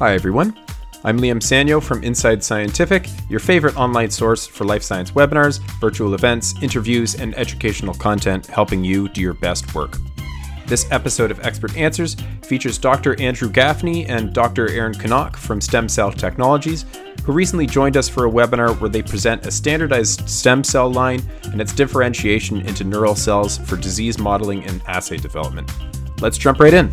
Hi, everyone. I'm Liam Sanyo from Inside Scientific, your favorite online source for life science webinars, virtual events, interviews, and educational content helping you do your best work. This episode of Expert Answers features Dr. Andrew Gaffney and Dr. Erin Knock from STEMCELL Technologies, who recently joined us for a webinar where they present a standardized stem cell line and its differentiation into neural cells for disease modeling and assay development. Let's jump right in.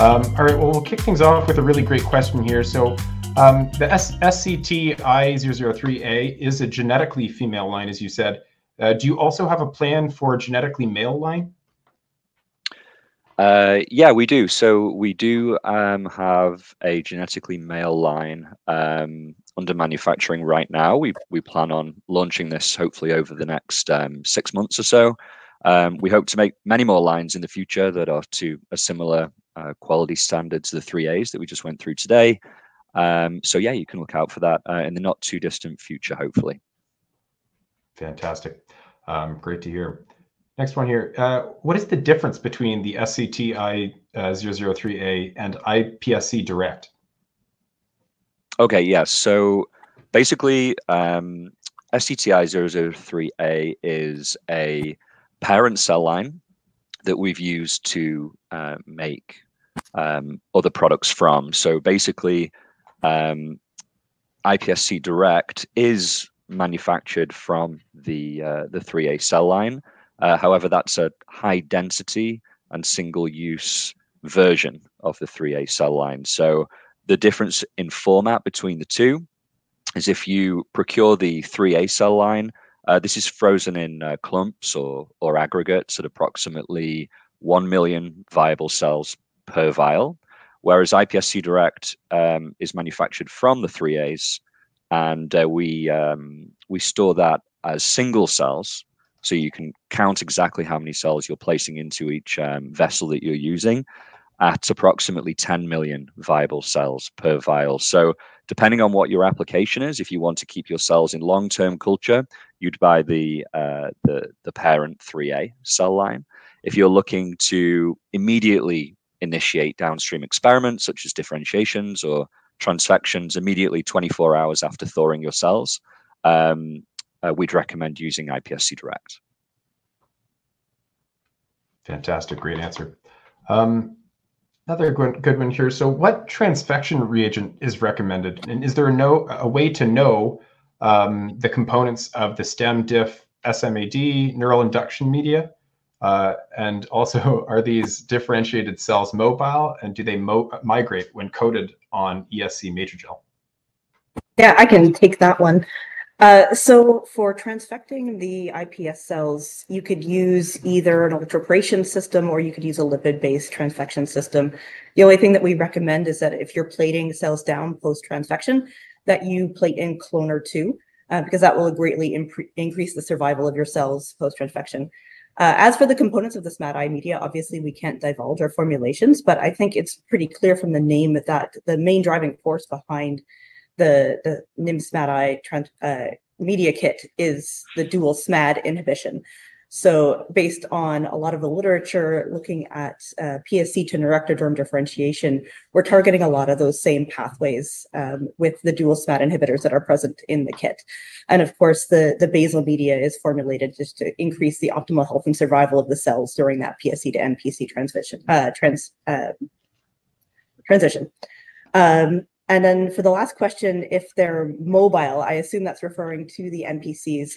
Um, all right, well, we'll kick things off with a really great question here. So, um, the S- SCTI003A is a genetically female line, as you said. Uh, do you also have a plan for a genetically male line? Uh, yeah, we do. So we do um, have a genetically male line um, under manufacturing right now. We we plan on launching this hopefully over the next um, six months or so. Um, we hope to make many more lines in the future that are to a similar uh, quality standards, the 3As that we just went through today. Um, so yeah, you can look out for that uh, in the not too distant future, hopefully. Fantastic. Um, great to hear. Next one here. Uh, what is the difference between the SCTI uh, 003A and iPSC Direct? Okay, yes. Yeah. So basically, um, SCTI 003A is a parent cell line that we've used to uh, make um, other products from. So basically, um, iPSC Direct is manufactured from the uh, the 3A cell line. Uh, however, that's a high density and single use version of the 3A cell line. So the difference in format between the two is if you procure the 3A cell line, uh, this is frozen in uh, clumps or or aggregates at approximately 1 million viable cells per vial, whereas iPSC Direct um, is manufactured from the 3As, and uh, we um, we store that as single cells, so you can count exactly how many cells you're placing into each um, vessel that you're using at approximately 10 million viable cells per vial. So depending on what your application is, if you want to keep your cells in long-term culture, you'd buy the uh, the the parent 3A cell line. If you're looking to immediately initiate downstream experiments such as differentiations or transfections immediately 24 hours after thawing your cells, um, uh, we'd recommend using iPSC Direct. Fantastic, great answer. Um, another good one here. So, what transfection reagent is recommended, and is there a no a way to know um, the components of the STEMdiff SMAD neural induction media? Uh, and also, are these differentiated cells mobile and do they mo- migrate when coated on ESC Matrigel? Yeah, I can take that one. Uh, so for transfecting the iPS cells, you could use either an electroporation system or you could use a lipid-based transfection system. The only thing that we recommend is that if you're plating cells down post-transfection, that you plate in CloneR2, uh, because that will greatly increase the survival of your cells post-transfection. Uh, as for the components of the SMAD-I media, obviously we can't divulge our formulations, but I think it's pretty clear from the name that the main driving force behind the the NIM SMAD-I uh, media kit is the dual SMAD inhibition. So, based on a lot of the literature looking at uh, PSC to neuroectoderm differentiation, we're targeting a lot of those same pathways um, with the dual SMAD inhibitors that are present in the kit. And of course, the, the basal media is formulated just to increase the optimal health and survival of the cells during that PSC to NPC transition. Uh, trans, uh, transition. Um, and then for the last question, if they're mobile, I assume that's referring to the NPCs.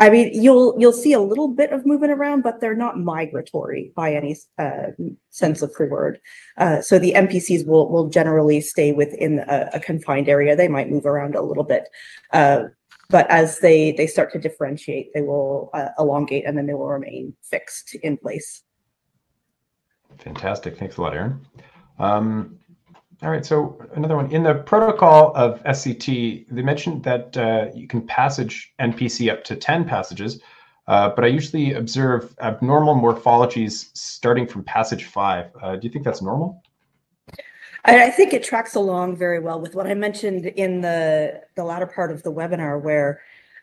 I mean, you'll you'll see a little bit of movement around, but they're not migratory by any uh, sense of the word. Uh, so the NPCs will will generally stay within a, a, confined area. They might move around a little bit, uh, but as they they start to differentiate, they will uh, elongate and then they will remain fixed in place. Fantastic. Thanks a lot, Erin. Um, all right, so another one. In the protocol of SCT, they mentioned that uh, you can passage NPC up to 10 passages, uh, but I usually observe abnormal morphologies starting from passage five. Uh, do you think that's normal? I think it tracks along very well with what I mentioned in the, the latter part of the webinar, where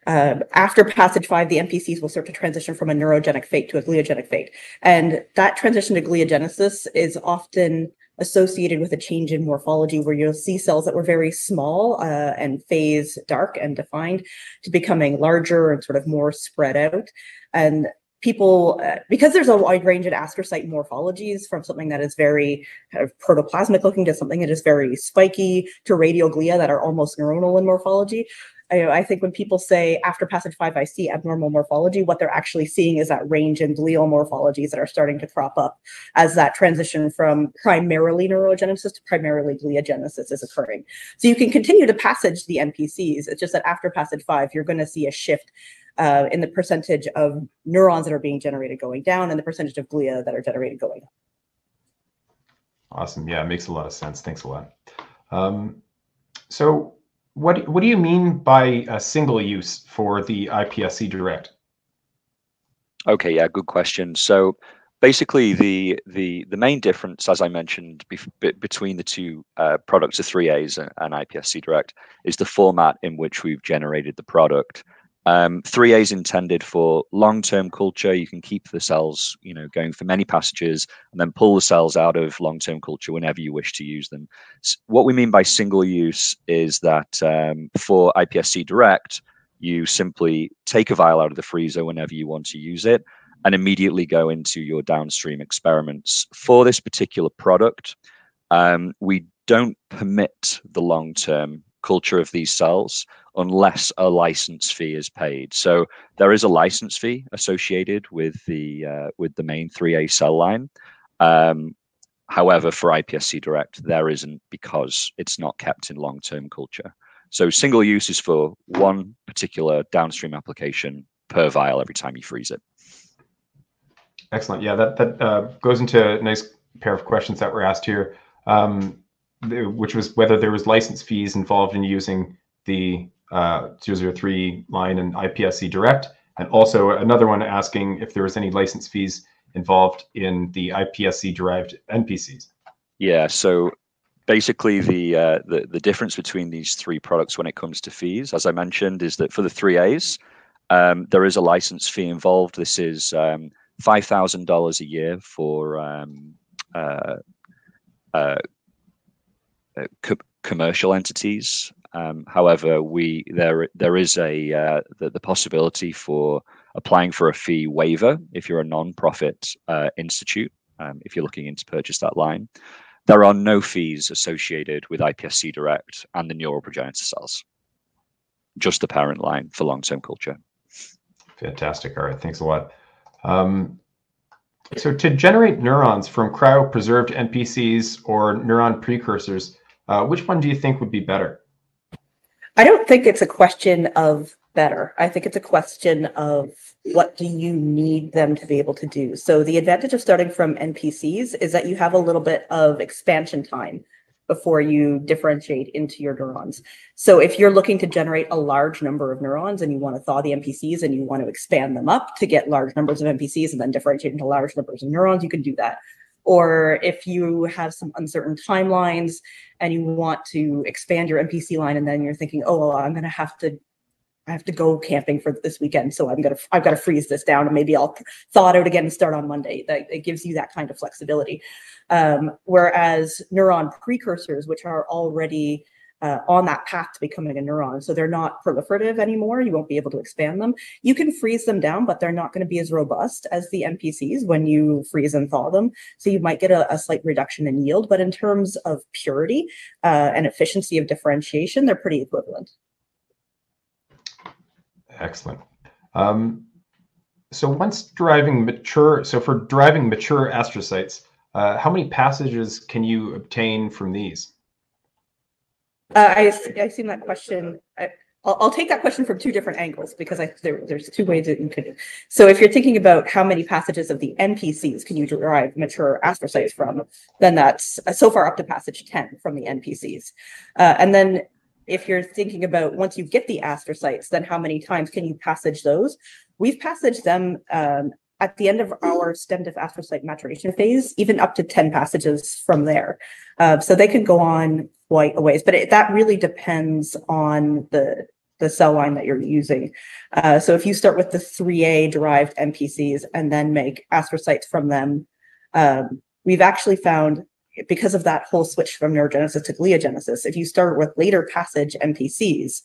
Um, after passage five, the NPCs will start to transition from a neurogenic fate to a gliogenic fate. And that transition to gliogenesis is often associated with a change in morphology where you'll see cells that were very small uh, and phase dark and defined to becoming larger and sort of more spread out. And people, uh, because there's a wide range of astrocyte morphologies from something that is very kind of protoplasmic looking to something that is very spiky to radial glia that are almost neuronal in morphology, I, I, think when people say after passage five, I see abnormal morphology, what they're actually seeing is that range in glial morphologies that are starting to crop up as that transition from primarily neurogenesis to primarily gliogenesis is occurring. So you can continue to passage the NPCs. It's just that after passage five, you're going to see a shift uh, in the percentage of neurons that are being generated going down and the percentage of glia that are generated going up. Awesome. Yeah, it makes a lot of sense. Thanks a lot. Um, so what what do you mean by a single use for the iPSC Direct? Okay, yeah, good question. So basically, the the the main difference, as I mentioned, be, between the two uh, products, the 3As and, and iPSC Direct, is the format in which we've generated the product. Um, 3A is intended for long-term culture. You can keep the cells, you know, going for many passages, and then pull the cells out of long-term culture whenever you wish to use them. So what we mean by single use is that um, for iPSC Direct, you simply take a vial out of the freezer whenever you want to use it, and immediately go into your downstream experiments. For this particular product, um, we don't permit the long-term culture of these cells unless a license fee is paid. So there is a license fee associated with the uh, with the main 3A cell line. Um, however, for iPSC Direct, there isn't because it's not kept in long-term culture. So single use is for one particular downstream application per vial every time you freeze it. Excellent. Yeah, that that uh, goes into a nice pair of questions that were asked here, um, which was whether there was license fees involved in using the uh, 003 line and iPSC Direct, and also another one asking if there was any license fees involved in the iPSC derived NPCs. Yeah, so basically the, uh, the the difference between these three products when it comes to fees, as I mentioned, is that for the three A's, um, there is a license fee involved. This is um, five thousand dollars a year for um, uh, uh, co commercial entities um, however, we there there is a uh, the, the, possibility for applying for a fee waiver if you're a non-profit uh, institute. Um, if you're looking into purchase that line, there are no fees associated with iPSC Direct and the neural progenitor cells. Just the parent line for long-term culture. Fantastic. All right, thanks a lot. Um, so to generate neurons from cryopreserved NPCs or neuron precursors, uh, which one do you think would be better? I don't think it's a question of better. I think it's a question of what do you need them to be able to do. So the advantage of starting from NPCs is that you have a little bit of expansion time before you differentiate into your neurons. So if you're looking to generate a large number of neurons and you want to thaw the NPCs and you want to expand them up to get large numbers of NPCs and then differentiate into large numbers of neurons, you can do that or if you have some uncertain timelines and you want to expand your NPC line and then you're thinking, oh, well, I'm going to have to I have to go camping for this weekend, so I'm gonna I've got to freeze this down, and maybe I'll thaw it out again and start on Monday. That it gives you that kind of flexibility. Um, whereas neuron precursors, which are already uh, on that path to becoming a neuron. So they're not proliferative anymore. You won't be able to expand them. You can freeze them down, but they're not going to be as robust as the NPCs when you freeze and thaw them. So you might get a, a slight reduction in yield, but in terms of purity uh, and efficiency of differentiation, they're pretty equivalent. Excellent. Um, so once driving mature, so for driving mature astrocytes, uh, how many passages can you obtain from these? Uh, I I seen that question. I, I'll, I'll take that question from two different angles because I there, there's two ways that you could. So if you're thinking about how many passages of the NPCs can you derive mature astrocytes from, then that's uh, so far up to passage ten from the NPCs, uh, and then if you're thinking about once you get the astrocytes, then how many times can you passage those? We've passaged them um, at the end of our STEMdiff astrocyte maturation phase, even up to 10 passages from there. Uh, so they can go on quite a ways, but it, that really depends on the the cell line that you're using. Uh, so if you start with the 3A derived NPCs and then make astrocytes from them, um, we've actually found because of that whole switch from neurogenesis to gliogenesis, if you start with later passage NPCs,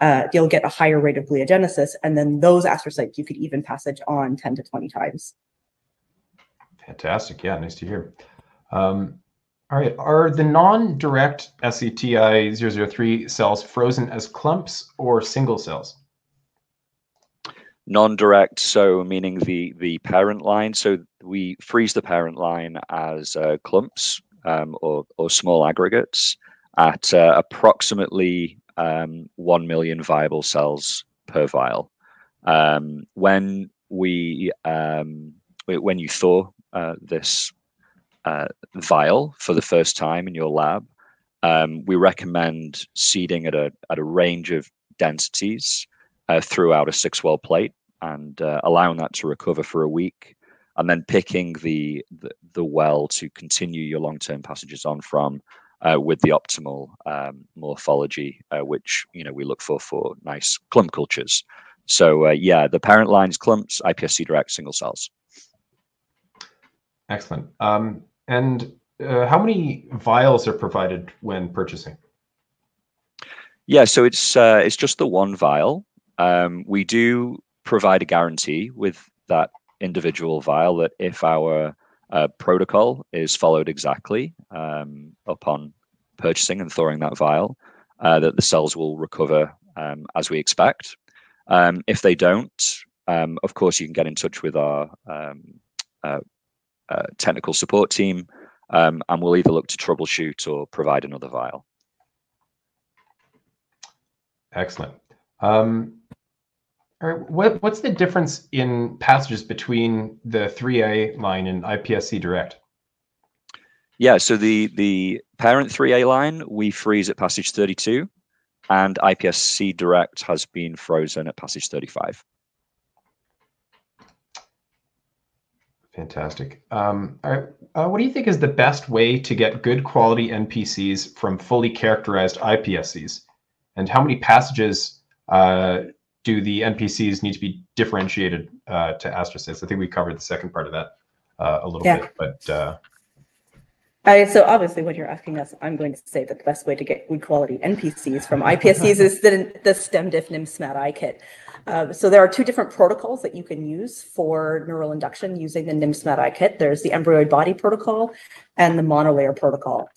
uh, you'll get a higher rate of gliogenesis. And then those astrocytes you could even passage on 10 to 20 times. Fantastic. Yeah, nice to hear. Um, all right. Are the non-direct SCTI003 cells frozen as clumps or single cells? Non-direct, so meaning the the parent line. So we freeze the parent line as uh, clumps um, or or small aggregates at uh, approximately um, one million viable cells per vial. Um, when we um, when you thaw uh, this uh, vial for the first time in your lab, um, we recommend seeding at a at a range of densities uh, throughout a six well plate and uh, allowing that to recover for a week, and then picking the the, the well to continue your long term passages on from. Uh, with the optimal um, morphology, uh, which you know we look for for nice clump cultures. So uh, yeah, the parent lines clumps, iPSC direct single cells. Excellent. Um, and uh, how many vials are provided when purchasing? Yeah, so it's uh, it's just the one vial. Um, we do provide a guarantee with that individual vial that if our uh, protocol is followed exactly um, upon purchasing and thawing that vial, uh, that the cells will recover um, as we expect. Um, if they don't, um, of course, you can get in touch with our um, uh, uh, technical support team, um, and we'll either look to troubleshoot or provide another vial. Excellent. Um, all right, what, what's the difference in passages between the 3A line and iPSC Direct? Yeah, so the the parent 3A line we freeze at passage 32, and iPSC Direct has been frozen at passage 35. Fantastic. Um, all right. Uh, what do you think is the best way to get good quality NPCs from fully characterized iPSCs? And how many passages uh, do the NPCs need to be differentiated uh, to astrocytes? I think we covered the second part of that uh, a little yeah. bit, but. I, so obviously, when you're asking us, I'm going to say that the best way to get good quality NPCs from iPSCs is the, the STEMDiff NIM-SMAD kit. Uh, so there are two different protocols that you can use for neural induction using the NIM-SMAD kit. There's the embryoid body protocol and the monolayer protocol.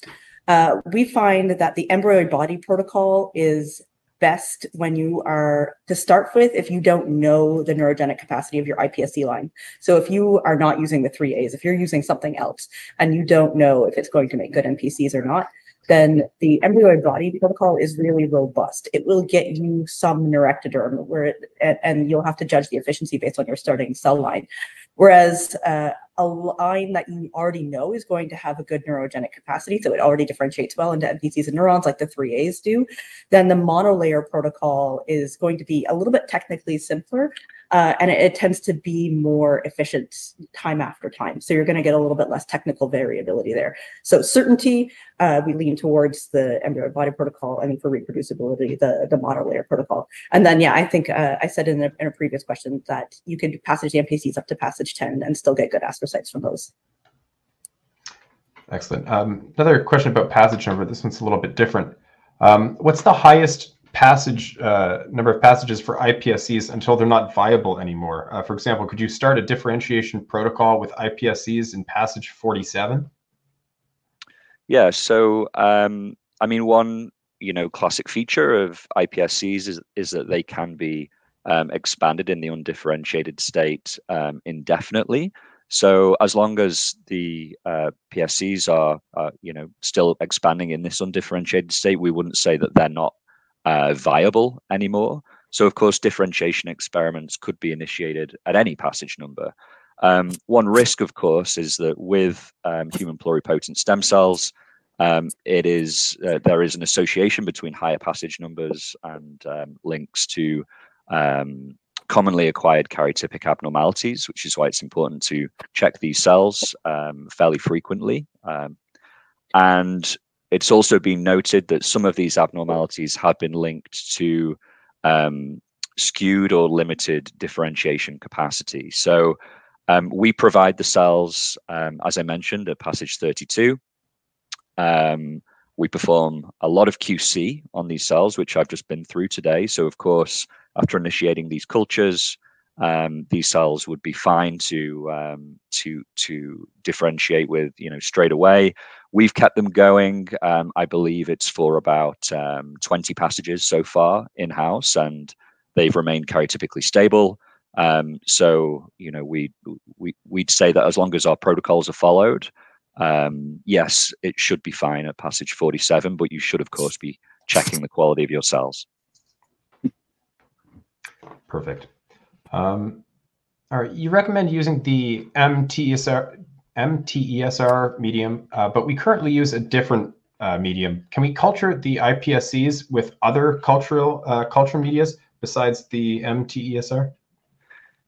Uh, we find that the embryoid body protocol is best when you are to start with if you don't know the neurogenic capacity of your iPSC line. So if you are not using the 3As, if you're using something else and you don't know if it's going to make good NPCs or not, then the embryoid body protocol is really robust. It will get you some neuroectoderm where it, and you'll have to judge the efficiency based on your starting cell line. Whereas uh, a line that you already know is going to have a good neurogenic capacity, so it already differentiates well into NPCs and neurons like the 3As do, then the monolayer protocol is going to be a little bit technically simpler, uh, and it, it, tends to be more efficient time after time. So you're going to get a little bit less technical variability there. So certainty, uh, we lean towards the embryoid body protocol. I mean, for reproducibility, the the monolayer protocol. And then, yeah, I think uh, I said in a, in a previous question that you could passage the NPCs up to passage 10 and still get good astrocytes from those. Excellent. Um, another question about passage number. This one's a little bit different. Um, what's the highest passage uh, number of passages for iPSCs until they're not viable anymore. Uh, for example, could you start a differentiation protocol with iPSCs in passage 47? Yeah, so um, I mean, one you know classic feature of iPSCs is is that they can be um, expanded in the undifferentiated state um, indefinitely. So as long as the uh, PSCs are, uh, you know, still expanding in this undifferentiated state, we wouldn't say that they're not uh, viable anymore. So, of course, differentiation experiments could be initiated at any passage number. Um, one risk, of course, is that with um, human pluripotent stem cells, um, it is uh, there is an association between higher passage numbers and um, links to um, commonly acquired karyotypic abnormalities, which is why it's important to check these cells um, fairly frequently. and it's also been noted that some of these abnormalities have been linked to um, skewed or limited differentiation capacity. So um, we provide the cells, um, as I mentioned, at passage 32. Um, we perform a lot of QC on these cells, which I've just been through today. So, of course, after initiating these cultures, um, these cells would be fine to um, to to differentiate with, you know, straight away. We've kept them going. Um, I believe it's for about um, 20 passages so far in house, and they've remained karyotypically stable. Um, so, you know, we we we'd say that as long as our protocols are followed, um, yes, it should be fine at passage 47, but you should, of course, be checking the quality of your cells. Perfect. Um, all right, you recommend using the MTESR, MTESR medium, uh, but we currently use a different uh, medium. Can we culture the iPSCs with other cultural uh, culture medias besides the MTESR?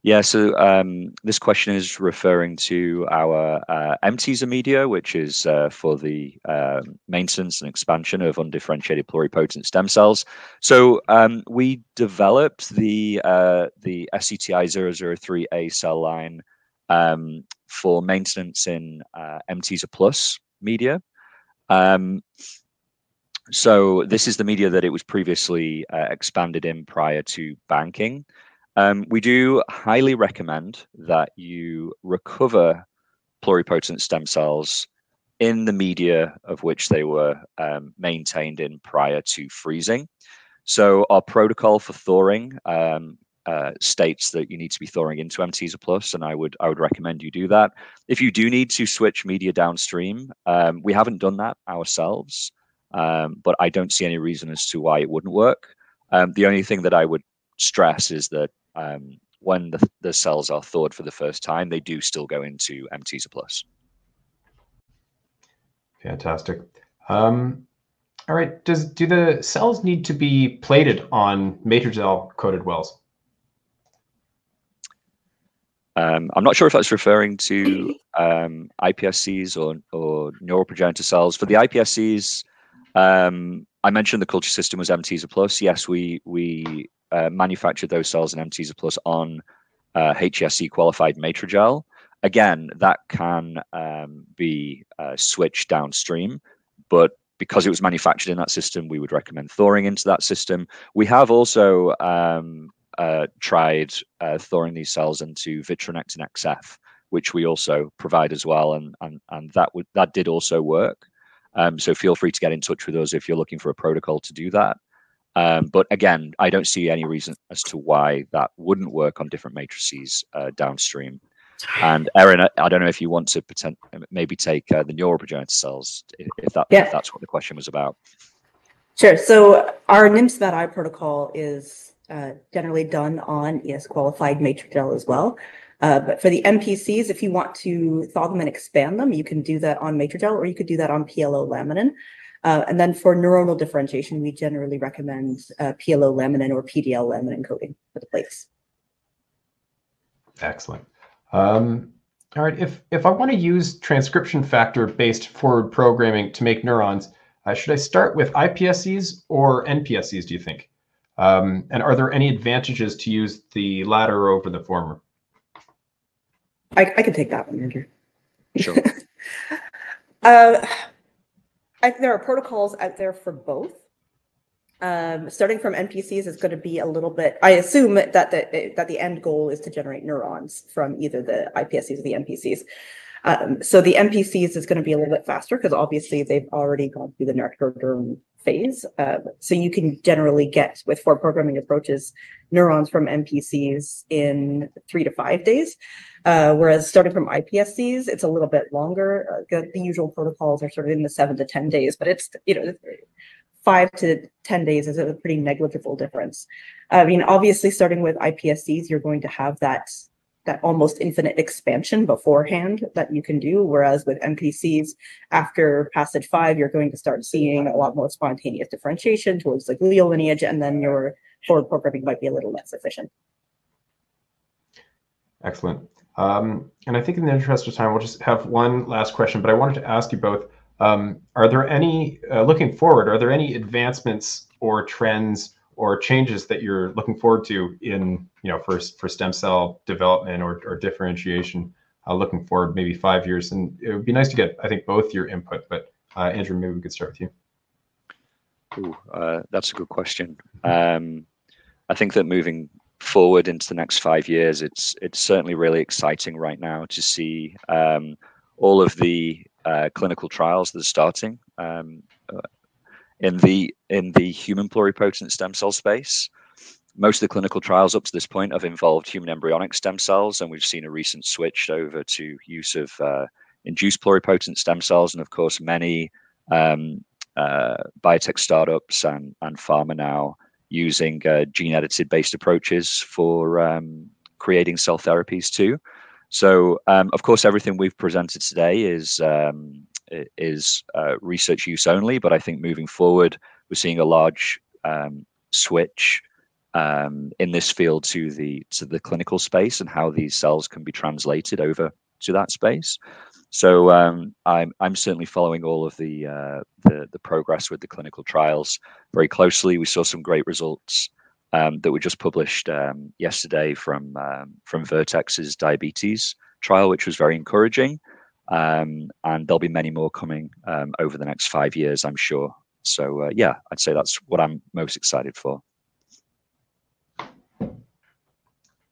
Yeah, so um, this question is referring to our uh, MTESR media, which is uh, for the uh, maintenance and expansion of undifferentiated pluripotent stem cells. So um, we developed the uh, the SCTI 003A cell line um, for maintenance in uh, MTESR Plus media. Um, so this is the media that it was previously uh, expanded in prior to banking. Um, we do highly recommend that you recover pluripotent stem cells in the media of which they were um, maintained in prior to freezing. So our protocol for thawing um, uh, states that you need to be thawing into MTESR Plus, and I would I would recommend you do that. If you do need to switch media downstream, um, we haven't done that ourselves, um, but I don't see any reason as to why it wouldn't work. Um, the only thing that I would stress is that um, when the, the cells are thawed for the first time, they do still go into MTESR plus. Fantastic. Um, all right. Does do the cells need to be plated on Matrigel coated wells? Um, I'm not sure if that's referring to um, iPSCs or, or neural progenitor cells. For the iPSCs, um, I mentioned the culture system was MTESR plus. Yes, we we uh, manufactured those cells in MTESR Plus on uh, HSC qualified Matrigel. Again, that can um, be uh, switched downstream, but because it was manufactured in that system, we would recommend thawing into that system. We have also um, uh, tried uh, thawing these cells into Vitronectin XF, which we also provide as well, and and and that would that did also work. Um, so feel free to get in touch with us if you're looking for a protocol to do that. Um, but again, I don't see any reason as to why that wouldn't work on different matrices uh, downstream. And Erin, I, I, don't know if you want to pretend, maybe take uh, the neural progenitor cells, if, if that yeah. if that's what the question was about. Sure. So our NIM-SMAD-I protocol is uh, generally done on ES qualified Matrigel as well. Uh, but for the NPCs, if you want to thaw them and expand them, you can do that on Matrigel or you could do that on PLO laminin. Uh, and then for neuronal differentiation, we generally recommend uh, PLO laminin or PDL laminin coating for the plates. Excellent. Um, all right, if, if I want to use transcription factor based forward programming to make neurons, uh, should I start with iPSCs or NPSCs, do you think? Um, and are there any advantages to use the latter over the former? I, I can take that one, Andrew. Sure. uh, I, there are protocols out there for both. Um, starting from NPCs is going to be a little bit. I assume that the that the end goal is to generate neurons from either the iPSCs or the NPCs. Um, so the NPCs is going to be a little bit faster because obviously they've already gone through the neuroectoderm phase. So you can generally get with forward programming approaches neurons from NPCs in three to five days. Uh, whereas starting from iPSCs, it's a little bit longer. Uh, the usual protocols are sort of in the seven to 10 days, but it's, you know, five to 10 days is a pretty negligible difference. I mean, obviously starting with iPSCs, you're going to have that that almost infinite expansion beforehand that you can do. Whereas with NPCs, after passage five, you're going to start seeing a lot more spontaneous differentiation towards the glial lineage, and then your forward programming might be a little less efficient. Excellent. Um, and I think in the interest of time, we'll just have one last question, but I wanted to ask you both, um, are there any, uh, looking forward, are there any advancements or trends or changes that you're looking forward to in you know for for stem cell development or, or differentiation uh, looking forward maybe five years. And it would be nice to get i think both your input but uh, andrew maybe we could start with you. Ooh, uh, that's a good question. Um, i think that moving forward into the next five years it's it's certainly really exciting right now to see um, all of the uh, clinical trials that are starting um, uh, in the in the human pluripotent stem cell space. Most of the clinical trials up to this point have involved human embryonic stem cells, and we've seen a recent switch over to use of uh, induced pluripotent stem cells, and of course, many um, uh, biotech startups and and pharma now using uh, gene edited based approaches for um, creating cell therapies too. So, um, of course, everything we've presented today is um, is uh, research use only, but I think moving forward, we're seeing a large um, switch um, in this field to the to the clinical space and how these cells can be translated over to that space. So um, I'm I'm certainly following all of the, uh, the the progress with the clinical trials very closely. We saw some great results um, that were just published um, yesterday from um, from Vertex's diabetes trial, which was very encouraging. Um, and there'll be many more coming um, over the next five years, I'm sure. So uh, yeah, I'd say that's what I'm most excited for.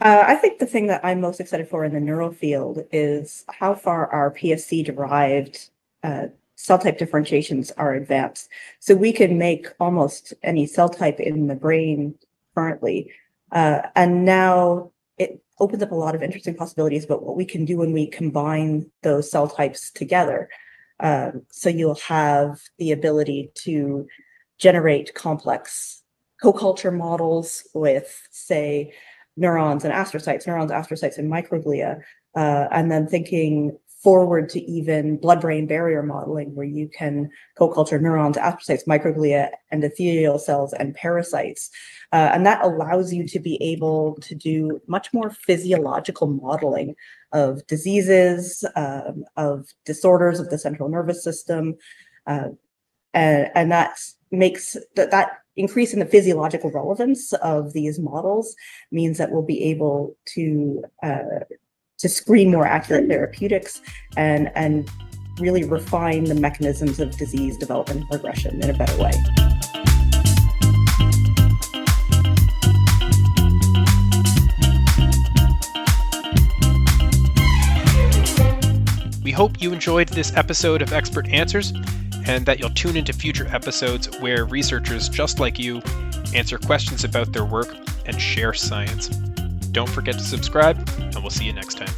Uh, I think the thing that I'm most excited for in the neural field is how far our PSC derived uh, cell type differentiations are advanced. So we can make almost any cell type in the brain currently. Uh, and now it opens up a lot of interesting possibilities about what we can do when we combine those cell types together. Um, so you'll have the ability to generate complex co-culture models with, say, neurons and astrocytes, neurons, astrocytes, and microglia, uh, and then thinking forward to even blood-brain barrier modeling, where you can co-culture neurons, astrocytes, microglia, endothelial cells, and pericytes. Uh, and that allows you to be able to do much more physiological modeling of diseases, um, of disorders of the central nervous system. Uh, and, and that makes that, that increase in the physiological relevance of these models means that we'll be able to uh, to screen more accurate therapeutics and and really refine the mechanisms of disease development and progression in a better way. We hope you enjoyed this episode of Expert Answers and that you'll tune into future episodes where researchers just like you answer questions about their work and share science. Don't forget to subscribe, and we'll see you next time.